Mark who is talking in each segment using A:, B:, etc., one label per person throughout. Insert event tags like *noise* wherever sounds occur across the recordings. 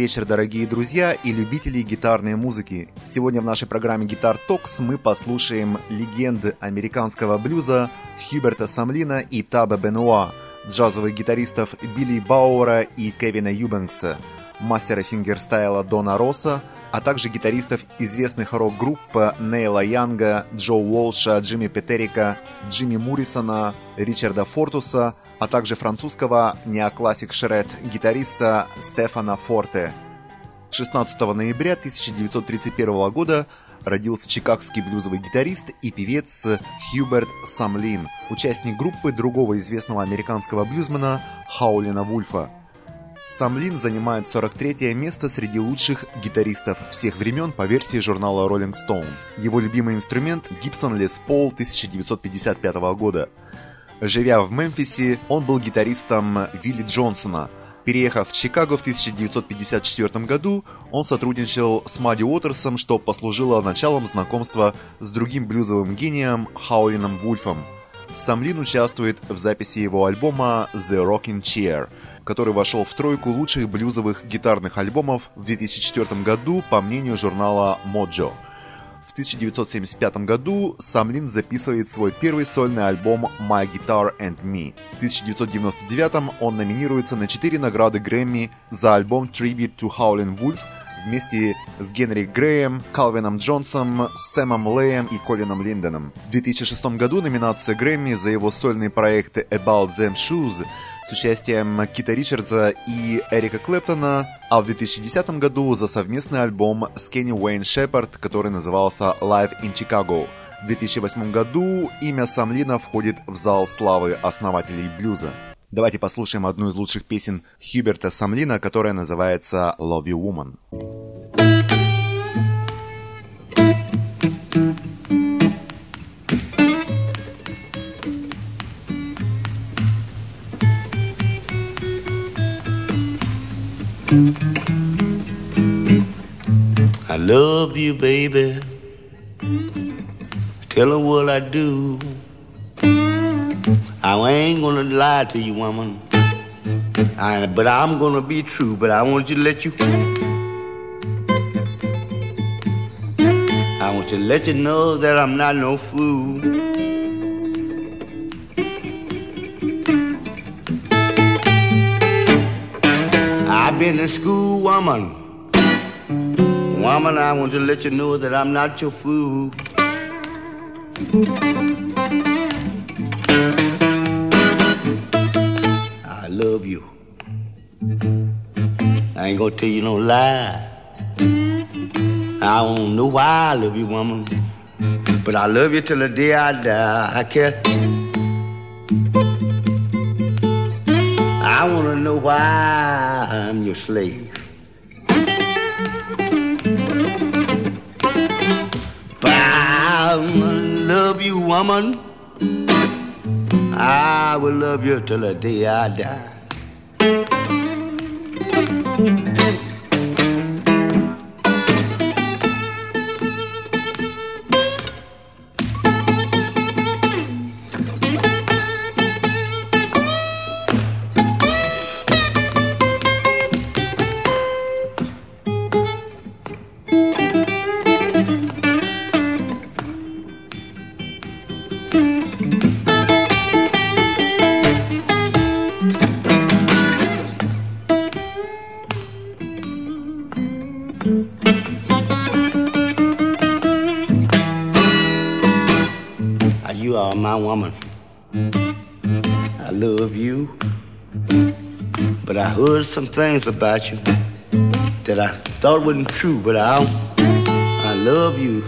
A: Вечер, дорогие друзья и любители гитарной музыки. Сегодня в нашей программе Guitar Talks мы послушаем легенды американского блюза Хьюберта Самлина и Таба Бенуа, джазовых гитаристов Билли Бауэра и Кевина Юбенкса, мастера фингерстайла Дона Росса, а также гитаристов известных рок-групп Нейла Янга, Джо Уолша, Джимми Петерика, Джимми Муррисона, Ричарда Фортуса, а также французского неоклассик шред гитариста Стефана Форте. 16 ноября 1931 года родился чикагский блюзовый гитарист и певец Хьюберт Самлин, участник группы другого известного американского блюзмена Хаулина Вульфа. Самлин занимает 43 место среди лучших гитаристов всех времен по версии журнала Rolling Stone. Его любимый инструмент – Gibson Les Paul 1955 года. Живя в Мемфисе, он был гитаристом Вилли Джонсона. Переехав в Чикаго в 1954 году, он сотрудничал с Мадди Уотерсом, что послужило началом знакомства с другим блюзовым гением Хаулином Вульфом. Самлин участвует в записи его альбома «The Rocking Chair», который вошел в тройку лучших блюзовых гитарных альбомов в 2004 году по мнению журнала Mojo. В 1975 году Самлин записывает свой первый сольный альбом My Guitar and Me. В 1999 он номинируется на 4 награды Грэмми за альбом Tribute to Howlin' Wolf вместе с Генри Греем, Калвином Джонсом, Сэмом Леем и Колином Линденом. В 2006 году номинация Грэмми за его сольные проекты About Them Shoes с участием Кита Ричардса и Эрика Клэптона, а в 2010 году за совместный альбом с Кенни Уэйн Шепард, который назывался Live in Chicago. В 2008 году имя Самлина входит в зал славы основателей блюза. Давайте послушаем одну из лучших песен Хьюберта Самлина, которая называется «Love You Woman».
B: I love you, baby. Tell her what I do. I ain't gonna lie to you, woman. I, but I'm gonna be true. But I want you to let you. I want you to let you know that I'm not no fool. Been a school woman. Woman, I want to let you know that I'm not your fool. I love you. I ain't gonna tell you no lie. I don't know why I love you, woman. But I love you till the day I die. I can't. I wanna know why I'm your slave. I love you, woman. I will love you till the day I die. You are my woman. I love you. But I heard some things about you that I thought wasn't true, but I I love you.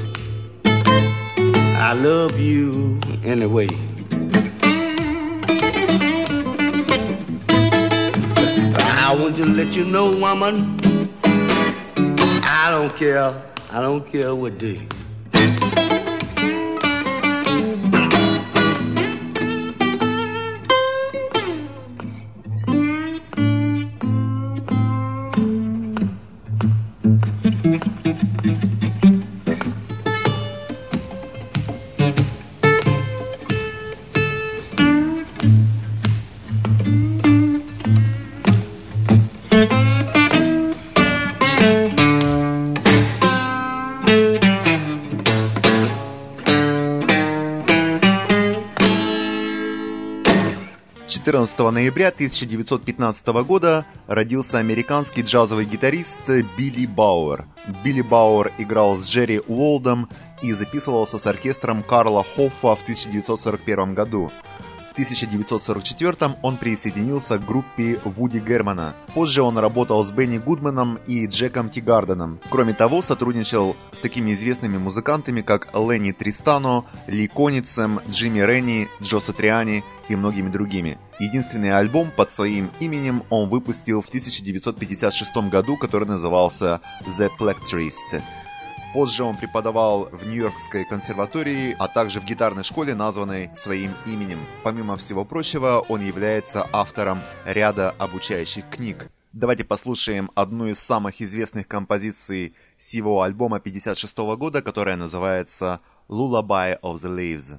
B: I love you anyway. I want to let you know, woman. I don't care. I don't care what day.
A: Ноября 1915 года родился американский джазовый гитарист Билли Бауэр. Билли Бауэр играл с Джерри Уолдом и записывался с оркестром Карла Хоффа в 1941 году. В 1944 он присоединился к группе Вуди Германа. Позже он работал с Бенни Гудманом и Джеком Тигарденом. Кроме того, сотрудничал с такими известными музыкантами, как Ленни Тристано, Ли Коницем, Джимми Ренни, Джо Сатриани и многими другими. Единственный альбом под своим именем он выпустил в 1956 году, который назывался The Plectrist. Позже он преподавал в Нью-Йоркской консерватории, а также в гитарной школе, названной своим именем. Помимо всего прочего, он является автором ряда обучающих книг. Давайте послушаем одну из самых известных композиций с его альбома 56 года, которая называется «Lullaby of the Leaves».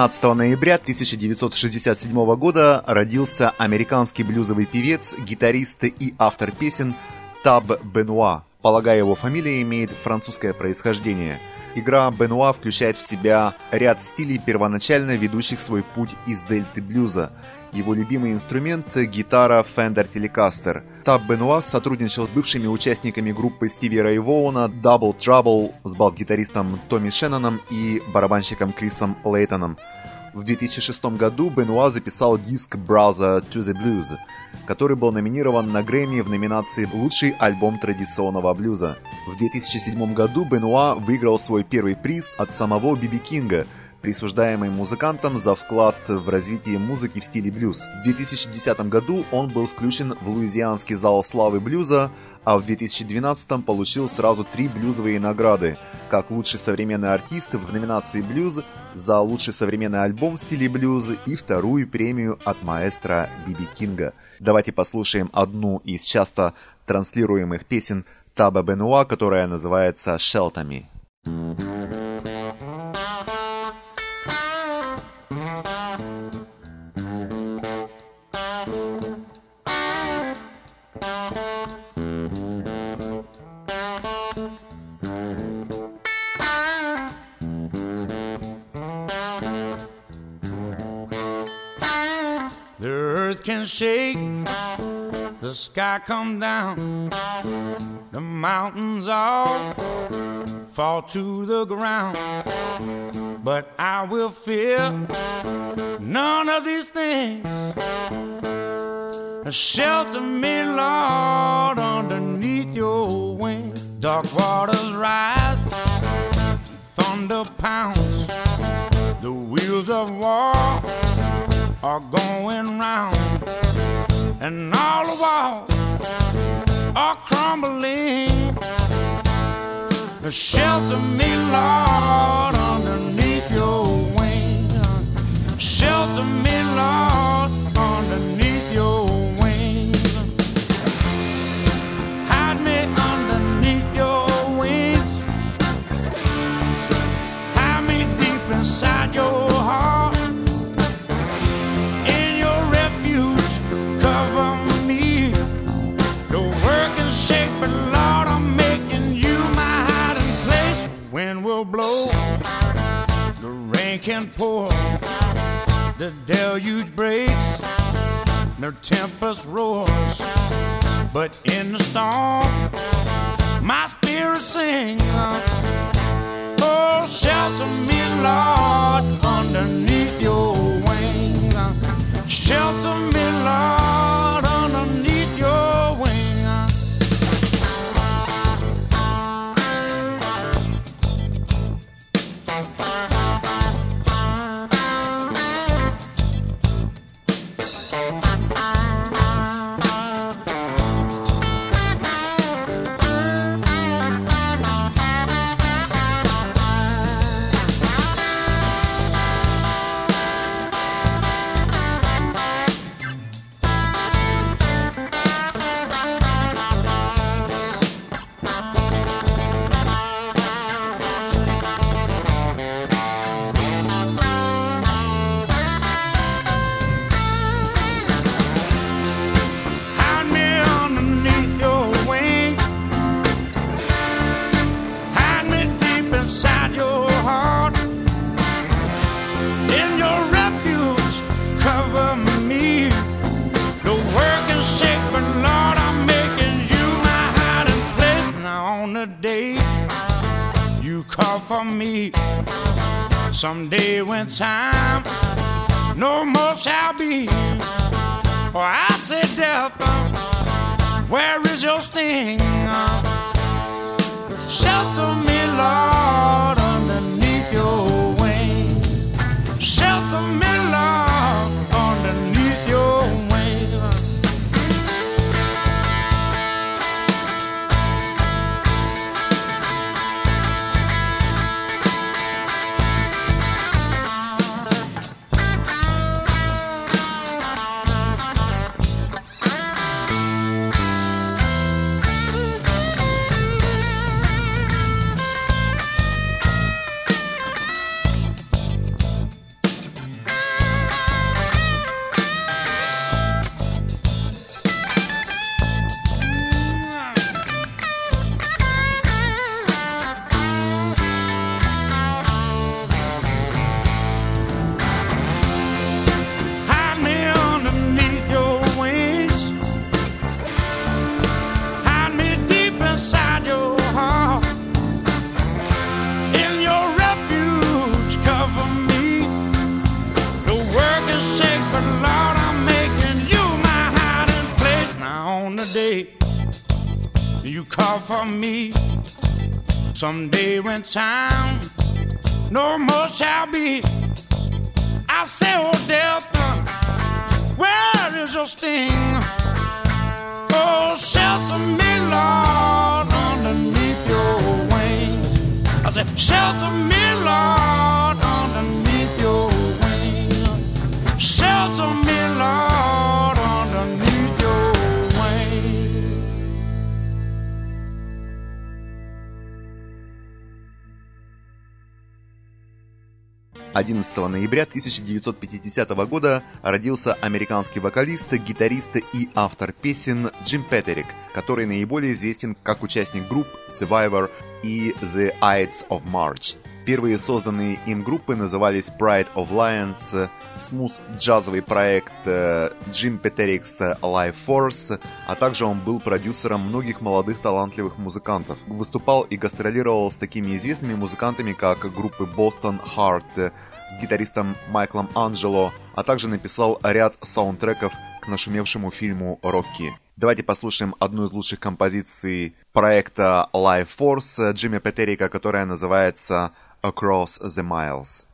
A: 17 ноября 1967 года родился американский блюзовый певец, гитарист и автор песен Таб Бенуа. Полагаю, его фамилия имеет французское происхождение. Игра Бенуа включает в себя ряд стилей, первоначально ведущих свой путь из дельты блюза. Его любимый инструмент – гитара Fender Telecaster. Таб Бенуа сотрудничал с бывшими участниками группы Стиви Рэй Double Trouble с бас-гитаристом Томми Шенноном и барабанщиком Крисом Лейтоном. В 2006 году Бенуа записал диск Brother to the Blues, который был номинирован на Грэмми в номинации «Лучший альбом традиционного блюза». В 2007 году Бенуа выиграл свой первый приз от самого Биби Кинга – присуждаемый музыкантам за вклад в развитие музыки в стиле блюз. В 2010 году он был включен в Луизианский зал славы блюза, а в 2012 получил сразу три блюзовые награды, как лучший современный артист в номинации блюз за лучший современный альбом в стиле блюз и вторую премию от маэстро Биби Кинга. Давайте послушаем одну из часто транслируемых песен Таба Бенуа, которая называется «Шелтами».
C: Can shake, the sky come down, the mountains all fall to the ground. But I will fear none of these things. Shelter me, Lord, underneath your wing. Dark waters rise, thunder pounds, the wheels of war are going round, and all the walls are crumbling. Shelter me, Lord, underneath your wing. Shelter me, Lord, underneath your wing. Hide me underneath your wings. Hide me deep inside your heart. Can pour, the deluge breaks, the tempest roars. But in the storm, my spirit sings. Oh, shelter me, Lord, underneath for me, someday when time no more shall be. For I said, Death, where is your sting? Shelter me, Lord, someday when time no more shall be, I say, oh death, where is your sting? Oh, shelter me, Lord, underneath your wings. I said, shelter me, Lord,
D: 11 ноября 1950 года родился американский вокалист, гитарист и автор песен Джим Петерик, который наиболее известен как участник групп Survivor и The Ides of March. Первые созданные им группы назывались Pride of Lions, смус-джазовый проект э, Jim Peteric's Life Force, а также он был продюсером многих молодых талантливых музыкантов. Выступал и гастролировал с такими известными музыкантами, как группы Boston Heart с гитаристом Майклом Анджело, а также написал ряд саундтреков к нашумевшему фильму «Рокки». Давайте послушаем одну из лучших композиций проекта Life Force Джимми Петерика, которая называется Across the Miles.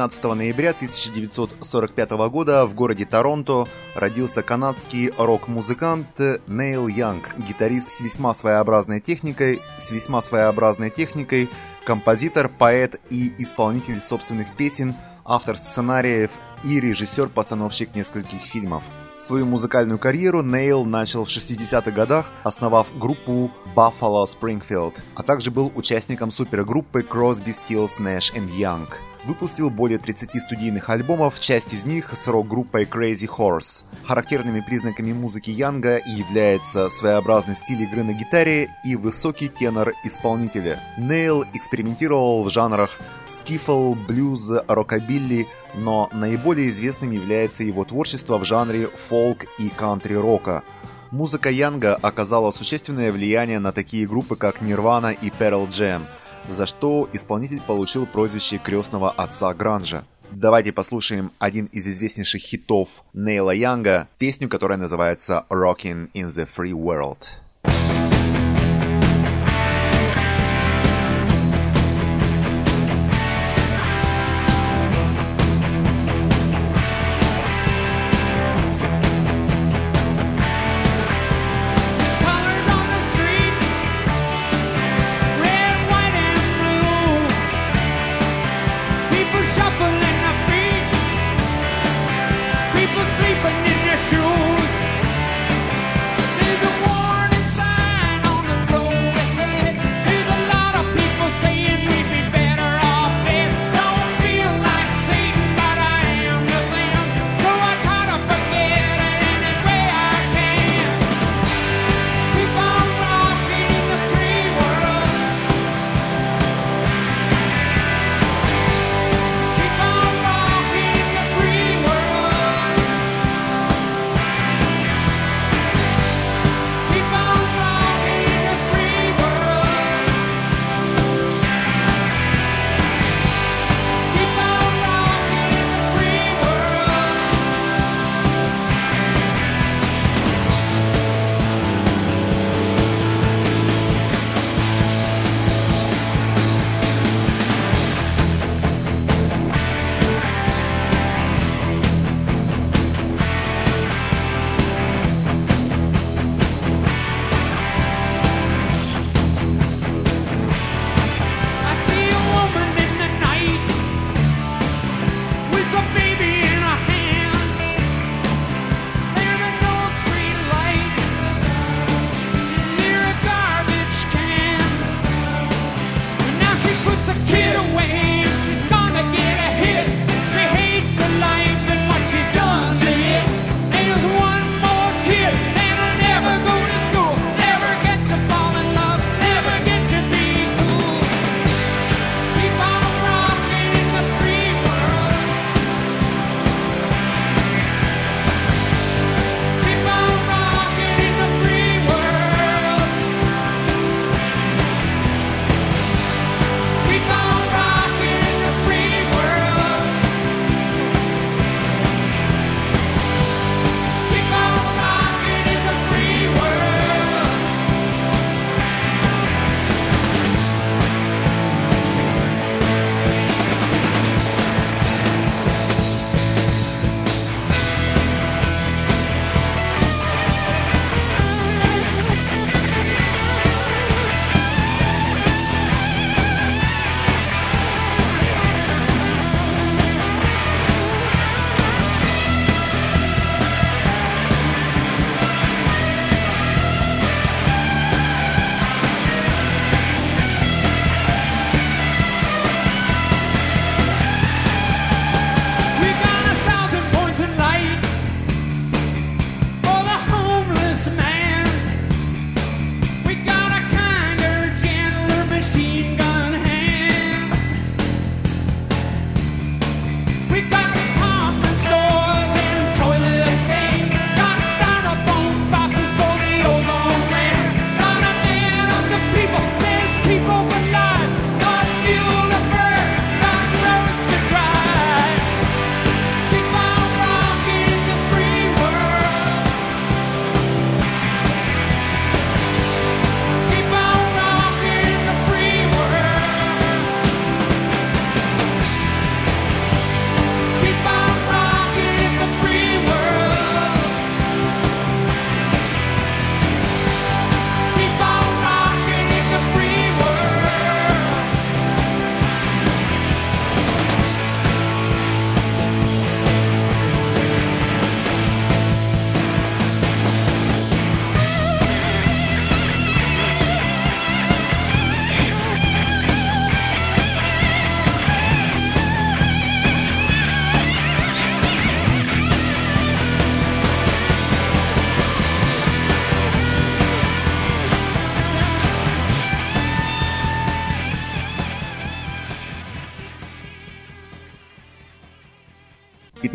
A: 12 ноября 1945 года в городе Торонто родился канадский рок-музыкант Нейл Янг, гитарист с весьма своеобразной техникой, с весьма своеобразной техникой, композитор, поэт и исполнитель собственных песен, автор сценариев и режиссер-постановщик нескольких фильмов. Свою музыкальную карьеру Нейл начал в 60-х годах, основав группу Buffalo Springfield, а также был участником супергруппы Crosby, Stills, Nash Young – выпустил более 30 студийных альбомов, часть из них с рок-группой Crazy Horse. Характерными признаками музыки Янга является своеобразный стиль игры на гитаре и высокий тенор исполнителя. Нейл экспериментировал в жанрах скифл, блюз, рокобилли, но наиболее известным является его творчество в жанре фолк и кантри-рока. Музыка Янга оказала существенное влияние на такие группы, как Nirvana и Pearl Jam – за что исполнитель получил прозвище крестного отца Гранжа. Давайте послушаем один из известнейших хитов Нейла Янга, песню, которая называется «Rockin' in the Free World».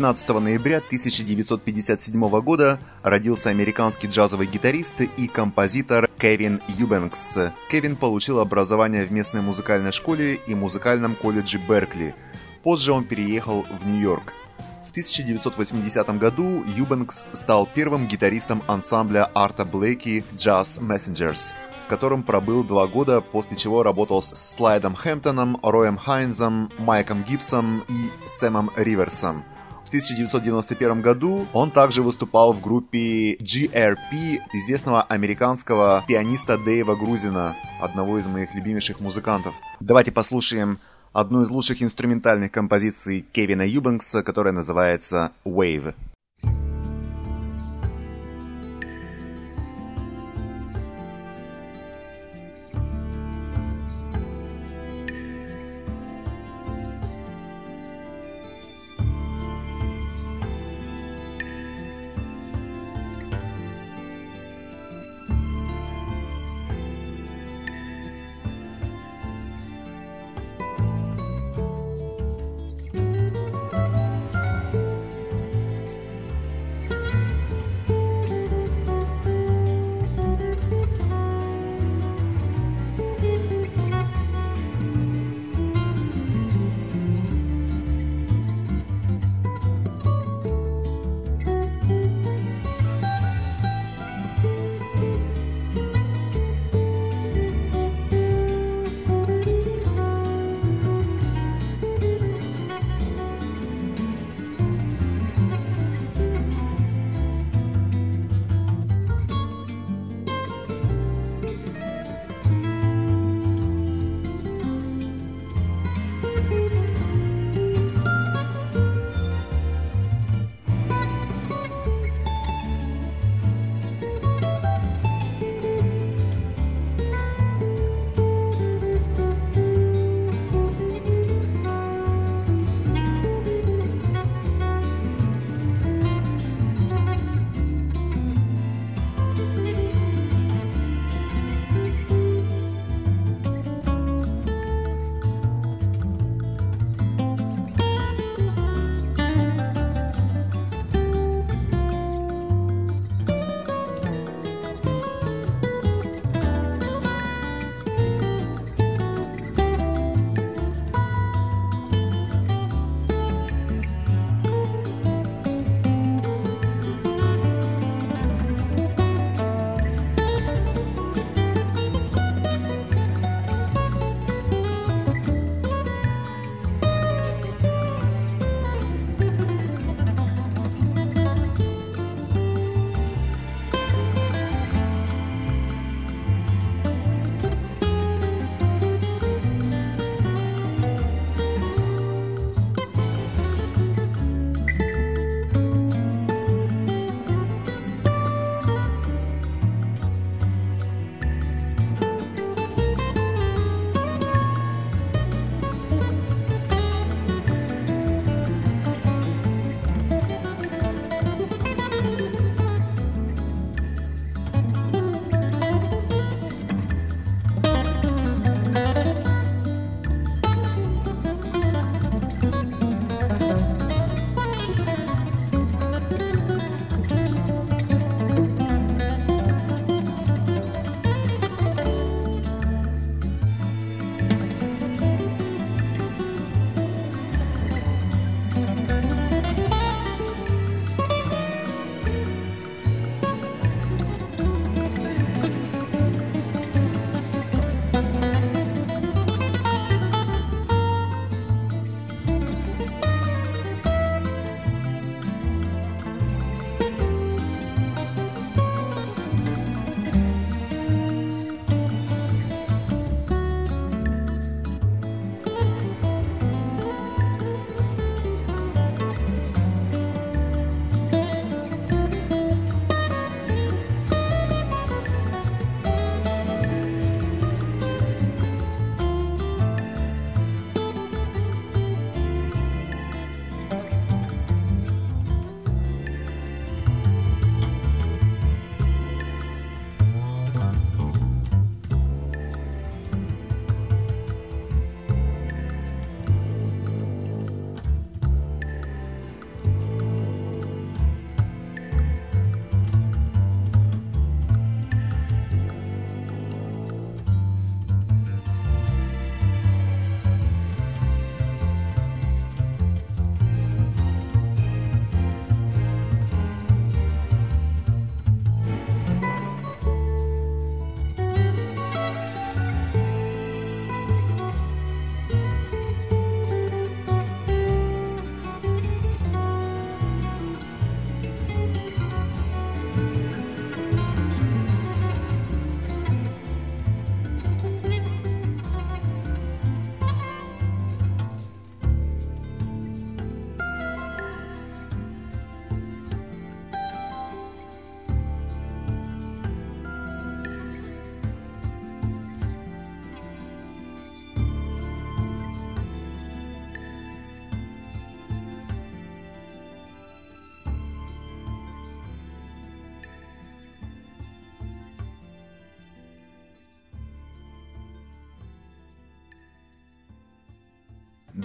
A: 15 ноября 1957 года родился американский джазовый гитарист и композитор Кевин Юбенкс. Кевин получил образование в местной музыкальной школе и музыкальном колледже Беркли. Позже он переехал в Нью-Йорк. В 1980 году Юбенкс стал первым гитаристом ансамбля Арта Блейки Jazz Messengers, в котором пробыл два года, после чего работал с Слайдом Хэмптоном, Роем Хайнзом, Майком Гибсом и Сэмом Риверсом. В 1991 году он также выступал в группе GRP известного американского пианиста Дэйва Грузина, одного из моих любимейших музыкантов. Давайте послушаем одну из лучших инструментальных композиций Кевина Юбенкса, которая называется «Wave».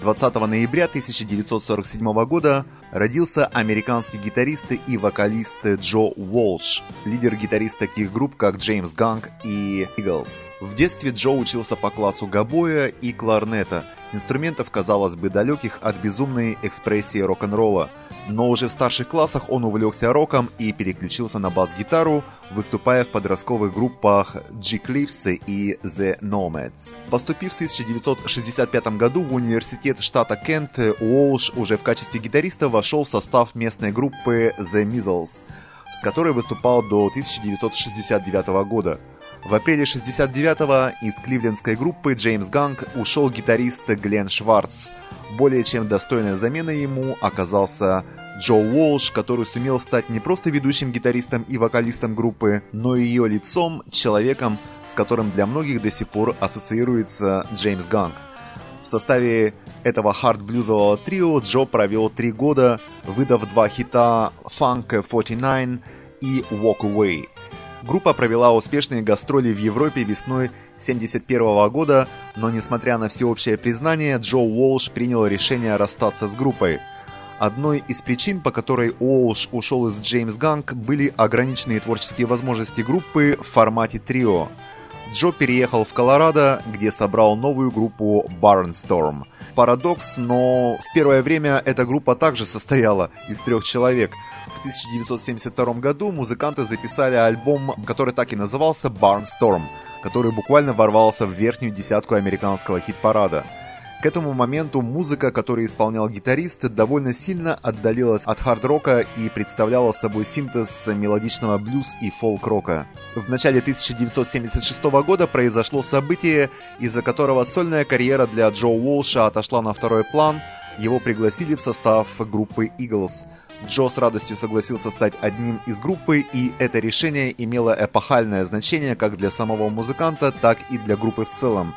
A: 20 ноября 1947 года родился американский гитарист и вокалист Джо Уолш, лидер гитарист таких групп, как Джеймс Ганг и Eagles. В детстве Джо учился по классу габоя и кларнета, инструментов, казалось бы, далеких от безумной экспрессии рок-н-ролла – но уже в старших классах он увлекся роком и переключился на бас-гитару, выступая в подростковых группах G-Cliffs и The Nomads. Поступив в 1965 году в университет штата Кент, Уолш уже в качестве гитариста вошел в состав местной группы The Measles, с которой выступал до 1969 года. В апреле 69-го из кливлендской группы James Gang ушел гитарист Глен Шварц – более чем достойной заменой ему оказался Джо Уолш, который сумел стать не просто ведущим гитаристом и вокалистом группы, но и ее лицом, человеком, с которым для многих до сих пор ассоциируется James Gang. В составе этого хард-блюзового трио Джо провел три года, выдав два хита Funk 49 и Walk Away. Группа провела успешные гастроли в Европе весной 1971 года, но несмотря на всеобщее признание, Джо Уолш принял решение расстаться с группой. Одной из причин, по которой Уолш ушел из Джеймс Ганг, были ограниченные творческие возможности группы в формате трио. Джо переехал в Колорадо, где собрал новую группу Barnstorm. Парадокс, но в первое время эта группа также состояла из трех человек – 1972 году музыканты записали альбом, который так и назывался Barnstorm, который буквально ворвался в верхнюю десятку американского хит-парада. К этому моменту музыка, которую исполнял гитарист, довольно сильно отдалилась от хард-рока и представляла собой синтез мелодичного блюз и фолк-рока. В начале 1976 года произошло событие, из-за которого сольная карьера для Джо Уолша отошла на второй план, его пригласили в состав группы Eagles – Джо с радостью согласился стать одним из группы, и это решение имело эпохальное значение как для самого музыканта, так и для группы в целом.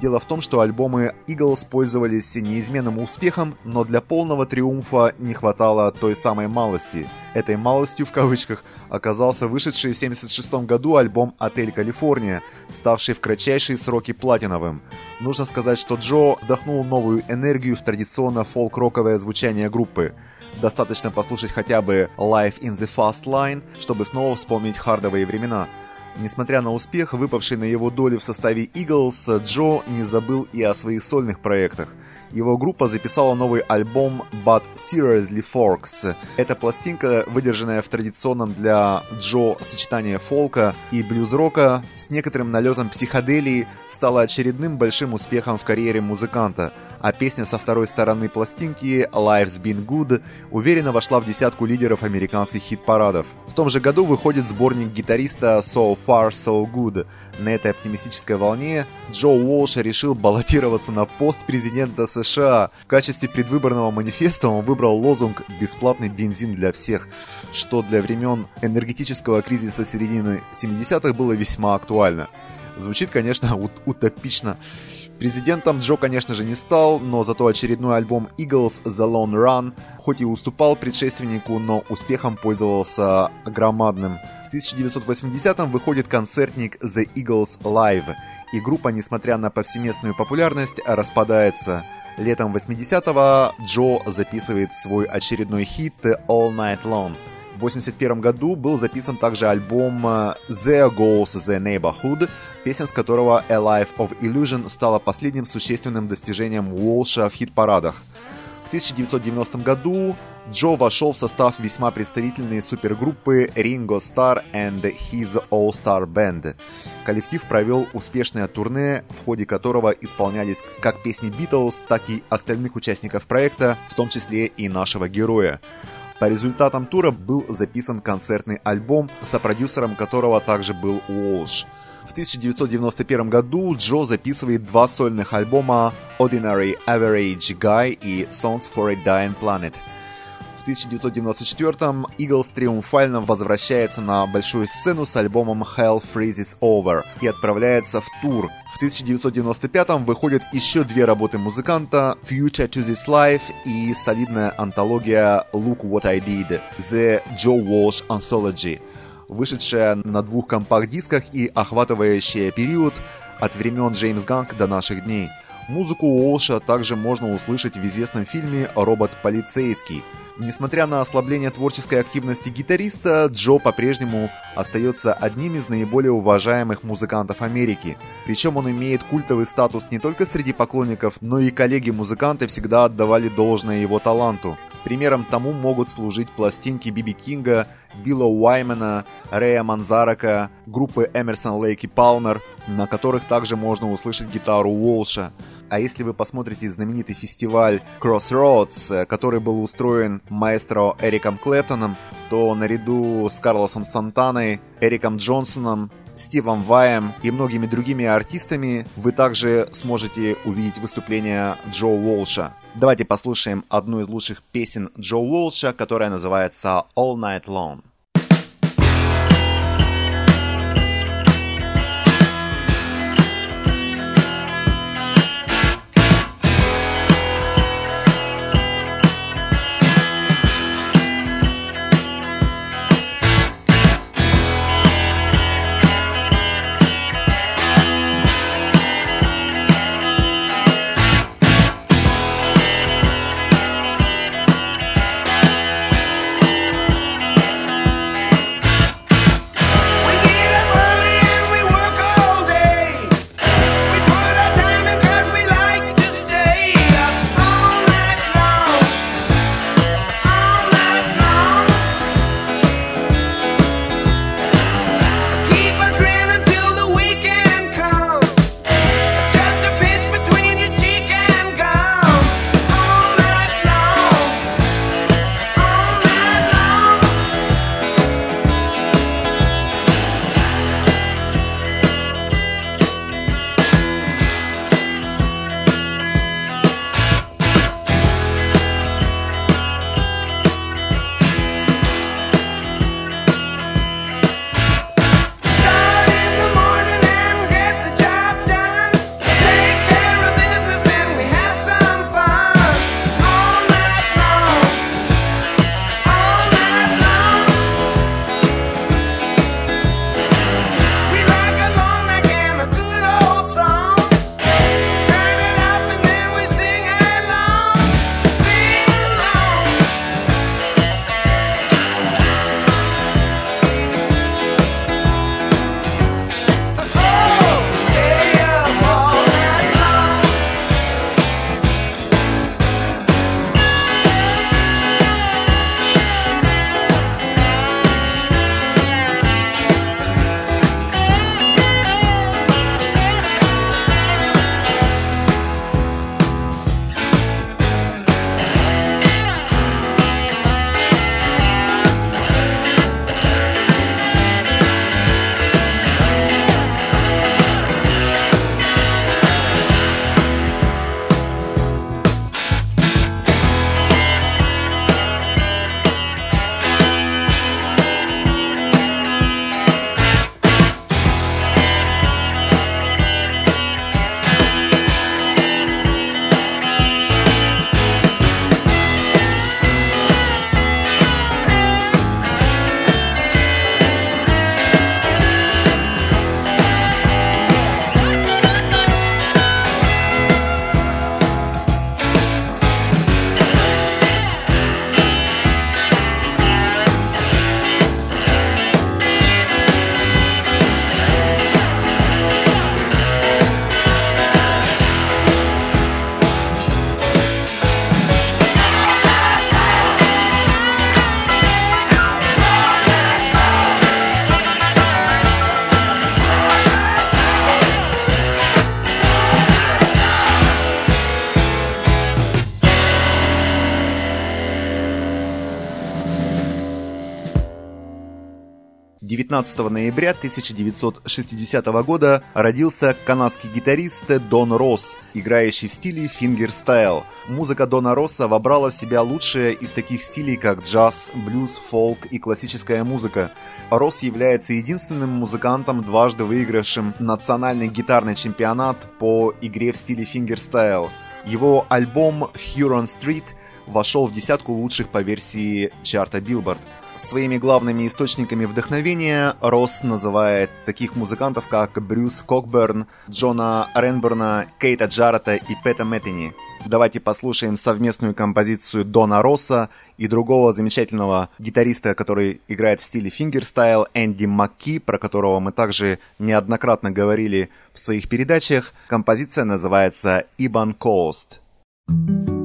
A: Дело в том, что альбомы Eagles пользовались неизменным успехом, но для полного триумфа не хватало той самой малости. Этой малостью в кавычках оказался вышедший в 1976 году альбом «Отель Калифорния», ставший в кратчайшие сроки платиновым. Нужно сказать, что Джо вдохнул новую энергию в традиционно фолк-роковое звучание группы. Достаточно послушать хотя бы Life in the Fast Line, чтобы снова вспомнить хардовые времена. Несмотря на успех, выпавший на его долю в составе Eagles, Джо не забыл и о своих сольных проектах. Его группа записала новый альбом But Seriously Forks. Эта пластинка, выдержанная в традиционном для Джо сочетании фолка и блюз-рока с некоторым налетом психоделии, стала очередным большим успехом в карьере музыканта – а песня со второй стороны пластинки «Life's Been Good» уверенно вошла в десятку лидеров американских хит-парадов. В том же году выходит сборник гитариста «So Far So Good». На этой оптимистической волне Джо Уолш решил баллотироваться на пост президента США. В качестве предвыборного манифеста он выбрал лозунг «Бесплатный бензин для всех», что для времен энергетического кризиса середины 70-х было весьма актуально. Звучит, конечно, утопично. Президентом Джо, конечно же, не стал, но зато очередной альбом Eagles The Lone Run хоть и уступал предшественнику, но успехом пользовался громадным. В 1980-м выходит концертник The Eagles Live, и группа, несмотря на повсеместную популярность, распадается. Летом 80-го Джо записывает свой очередной хит All Night Long – в 1981 году был записан также альбом The Goes The Neighborhood, песен с которого A Life of Illusion стала последним существенным достижением Уолша в хит-парадах. В 1990 году Джо вошел в состав весьма представительной супергруппы Ringo Starr and His All-Star Band. Коллектив провел успешное турне, в ходе которого исполнялись как песни Beatles, так и остальных участников проекта, в том числе и нашего героя. По результатам тура был записан концертный альбом, сопродюсером которого также был Уолш. В 1991 году Джо записывает два сольных альбома Ordinary Average Guy и Songs for a Dying Planet – 1994-м Eagles триумфально возвращается на большую сцену с альбомом Hell Freezes Over и отправляется в тур. В 1995-м выходят еще две работы музыканта Future to This Life и солидная антология Look What I Did The Joe Walsh Anthology, вышедшая на двух компакт-дисках и охватывающая период от времен Джеймс Ганг до наших дней – Музыку Уолша также можно услышать в известном фильме «Робот-полицейский», Несмотря на ослабление творческой активности гитариста, Джо по-прежнему остается одним из наиболее уважаемых музыкантов Америки. Причем он имеет культовый статус не только среди поклонников, но и коллеги-музыканты всегда отдавали должное его таланту. Примером тому могут служить пластинки Биби Кинга, Билла Уаймена, Рэя Манзарака, группы Эмерсон Лейк и Палмер, на которых также можно услышать гитару Уолша. А если вы посмотрите знаменитый фестиваль Crossroads, э, который был устроен маэстро Эриком Клэптоном, то наряду с Карлосом Сантаной, Эриком Джонсоном, Стивом Ваем и многими другими артистами вы также сможете увидеть выступление Джо Уолша. Давайте послушаем одну из лучших песен Джо Уолша, которая называется All Night Long. 19 ноября 1960 года родился канадский гитарист Дон Росс, играющий в стиле фингер-стайл. Музыка Дона Росса вобрала в себя лучшее из таких стилей, как джаз, блюз, фолк и классическая музыка. Росс является единственным музыкантом, дважды выигравшим национальный гитарный чемпионат по игре в стиле фингер-стайл. Его альбом Huron Street вошел в десятку лучших по версии чарта Billboard – Своими главными источниками вдохновения Росс называет таких музыкантов, как Брюс Кокберн, Джона Ренберна, Кейта Джаррета и Пэта Мэттини. Давайте послушаем совместную композицию Дона Росса и другого замечательного гитариста, который играет в стиле фингерстайл, Энди Макки, про которого мы также неоднократно говорили в своих передачах. Композиция называется «Ebon Coast». thank you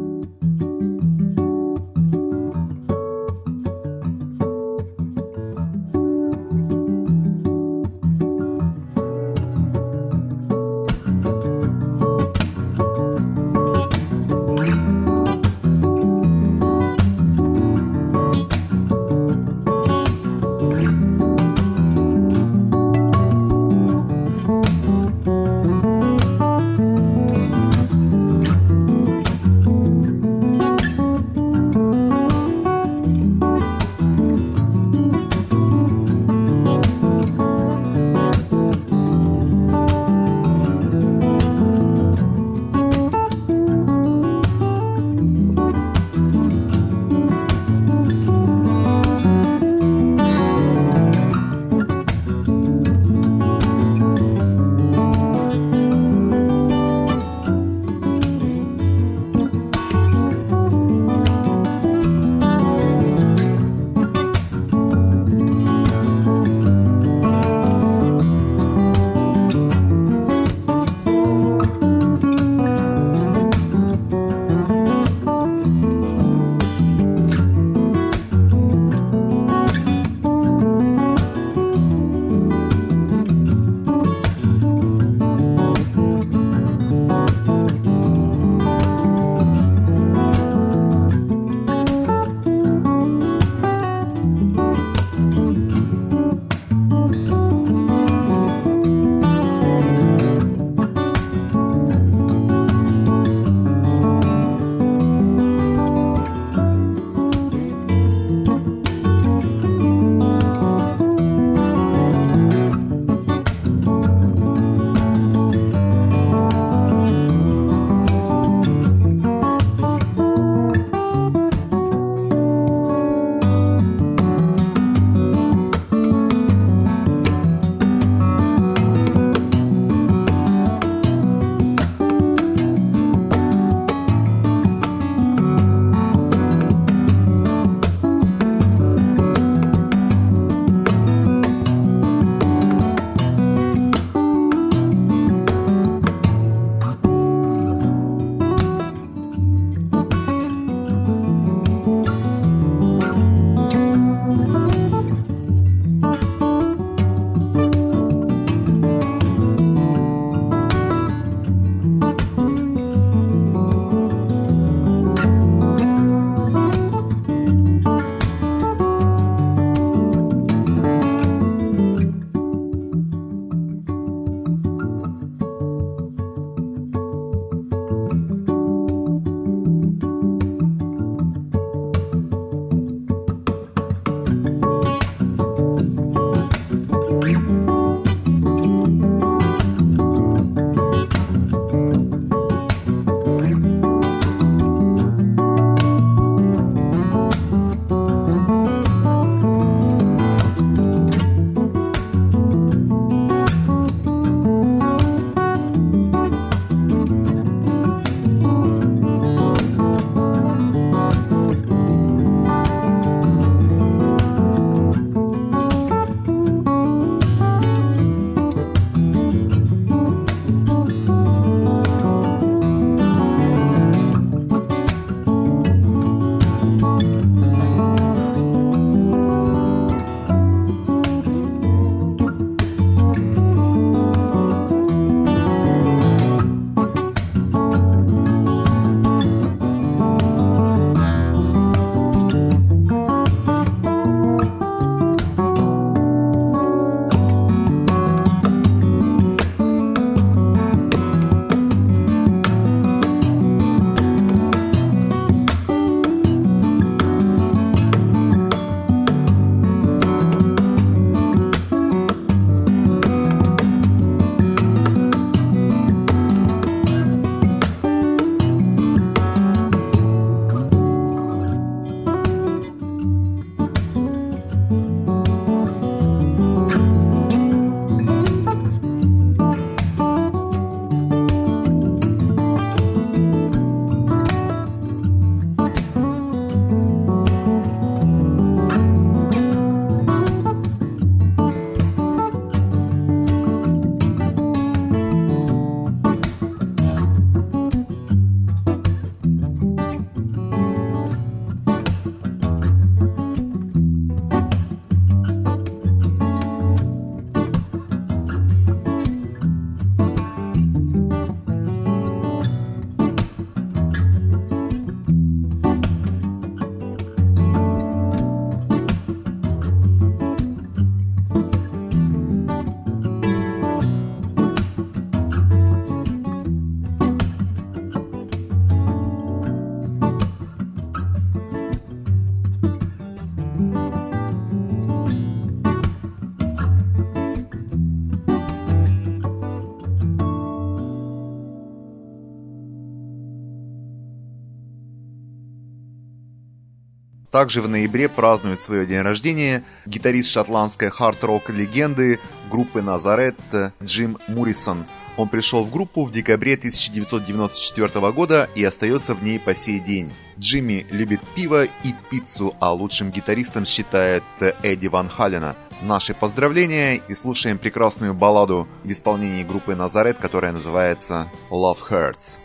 D: Также в ноябре празднует свое день рождения гитарист шотландской хард-рок легенды группы Назарет Джим Муррисон. Он пришел в группу в декабре 1994 года и остается в ней по сей день. Джимми любит пиво и пиццу, а лучшим гитаристом считает Эдди Ван Халена. Наши поздравления и слушаем прекрасную балладу в исполнении группы Назарет, которая называется Love Hurts.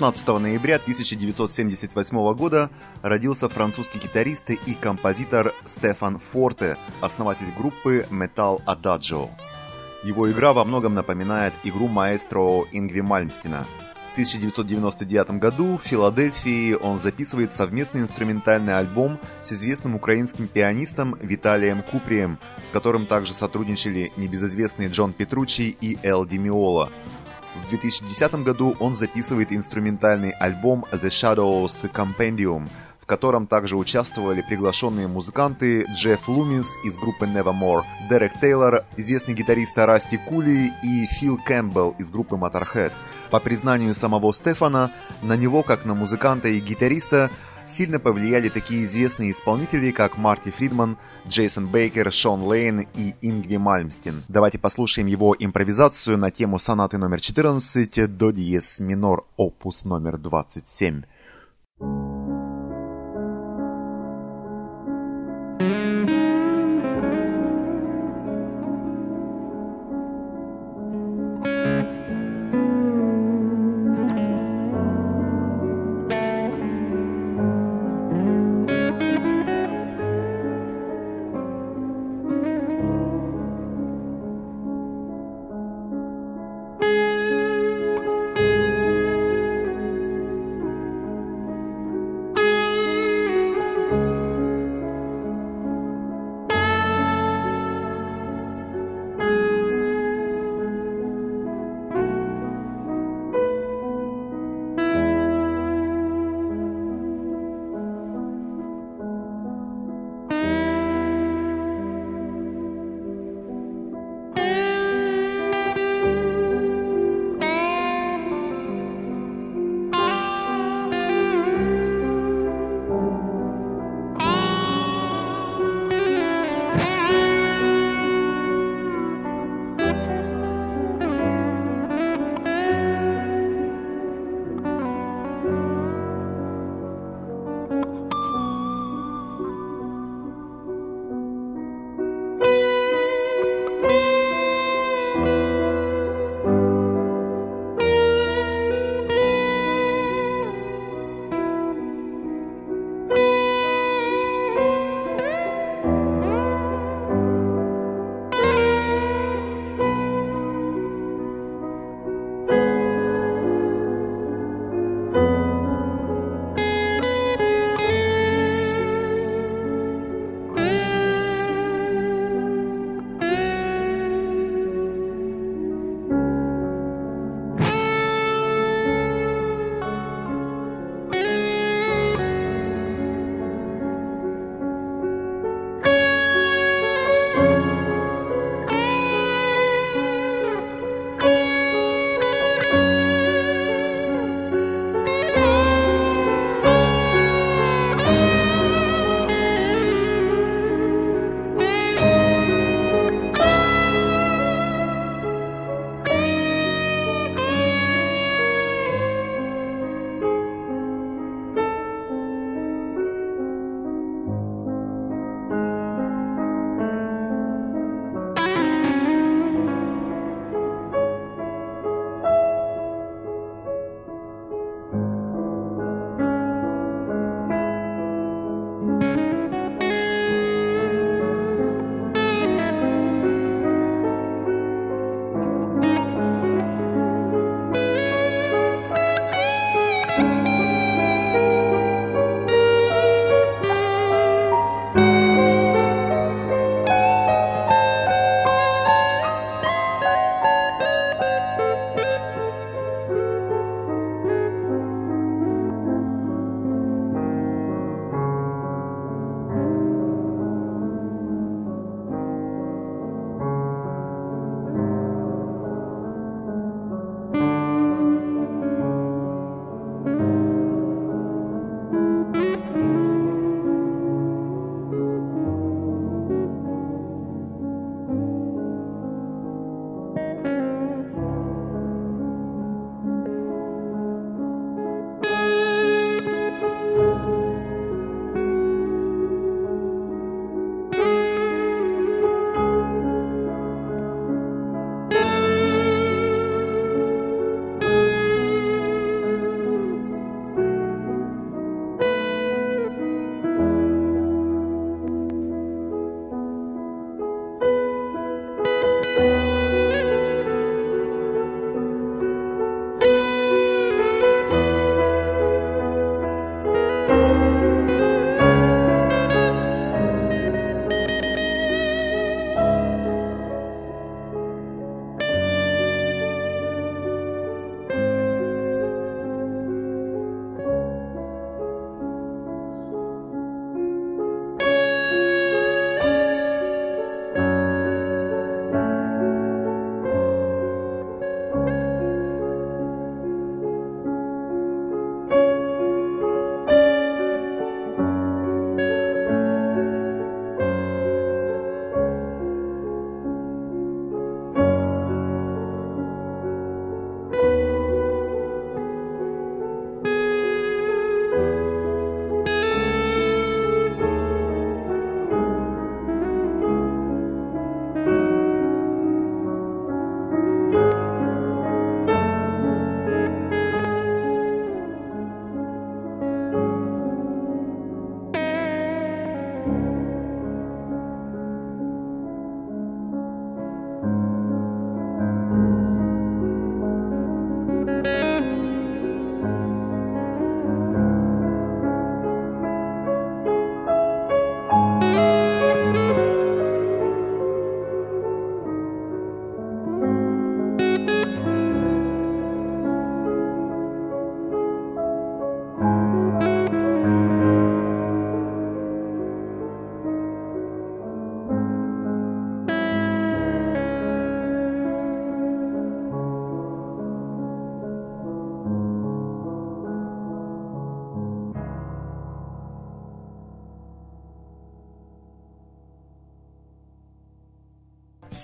D: 16 ноября 1978 года родился французский гитарист и композитор Стефан Форте, основатель группы Metal Adagio. Его игра во многом напоминает игру маэстро Ингви Мальмстина. В 1999 году в Филадельфии он записывает совместный инструментальный альбом с известным украинским пианистом Виталием Куприем, с которым также сотрудничали небезызвестные Джон Петручи и Эл Демиола. В 2010 году он записывает инструментальный альбом The Shadows Compendium, в котором также участвовали приглашенные музыканты Джефф Лумис из группы Nevermore, Дерек Тейлор, известный гитарист Расти Кули и Фил Кэмпбелл из группы Motorhead.
A: По признанию самого Стефана, на него, как на музыканта и гитариста, сильно повлияли такие известные исполнители, как Марти Фридман, Джейсон Беккер, Шон Лейн и Ингви Мальмстин. Давайте послушаем его импровизацию на тему сонаты номер 14 до диез минор, опус номер 27.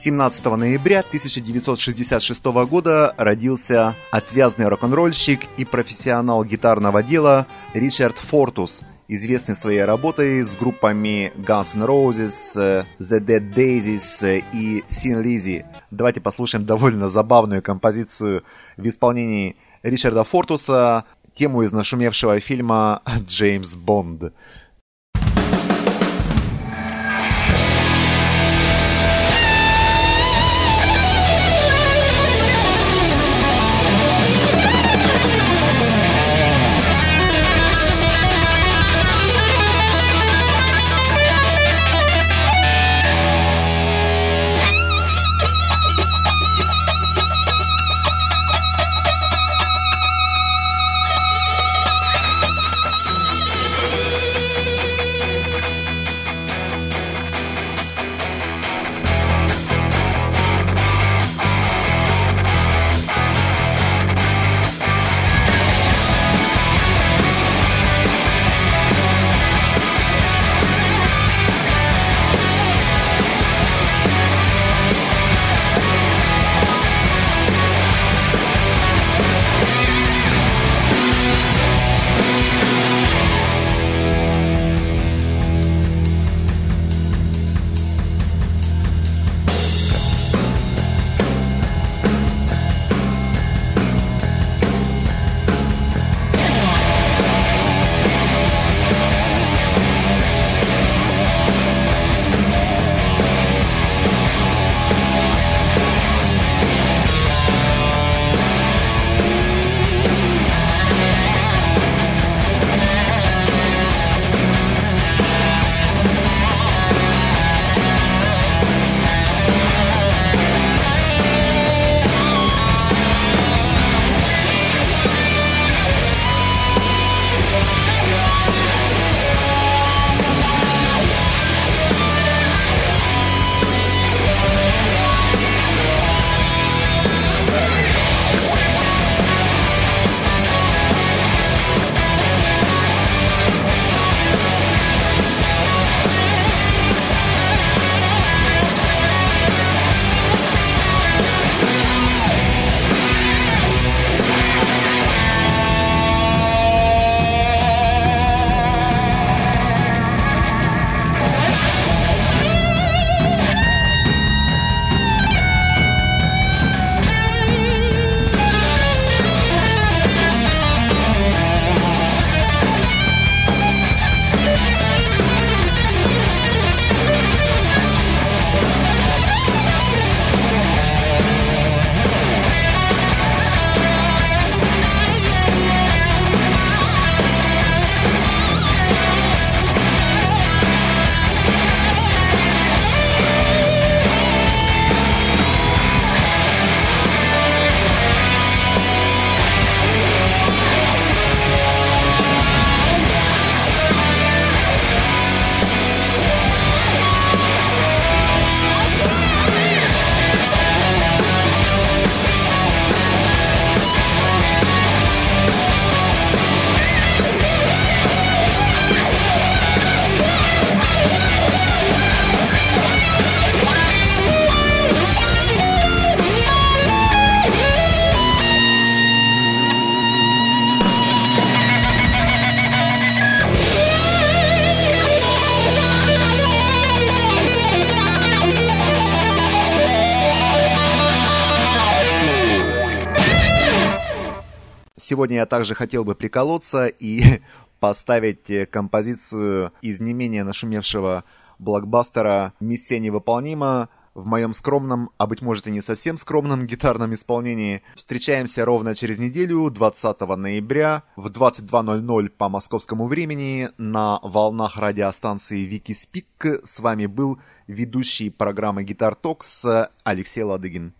A: 17 ноября 1966 года родился отвязный рок-н-ролльщик и профессионал гитарного дела Ричард Фортус, известный своей работой с группами Guns N' Roses, The Dead Daisies и Sin Lizzy. Давайте послушаем довольно забавную композицию в исполнении Ричарда Фортуса, тему из нашумевшего фильма «Джеймс Бонд». Сегодня я также хотел бы приколоться и *laughs* поставить э, композицию из не менее нашумевшего блокбастера «Миссия невыполнима» в моем скромном, а быть может и не совсем скромном гитарном исполнении. Встречаемся ровно через неделю, 20 ноября, в 22.00 по московскому времени на волнах радиостанции Вики Спик. С вами был ведущий программы Гитар Токс Алексей Ладыгин.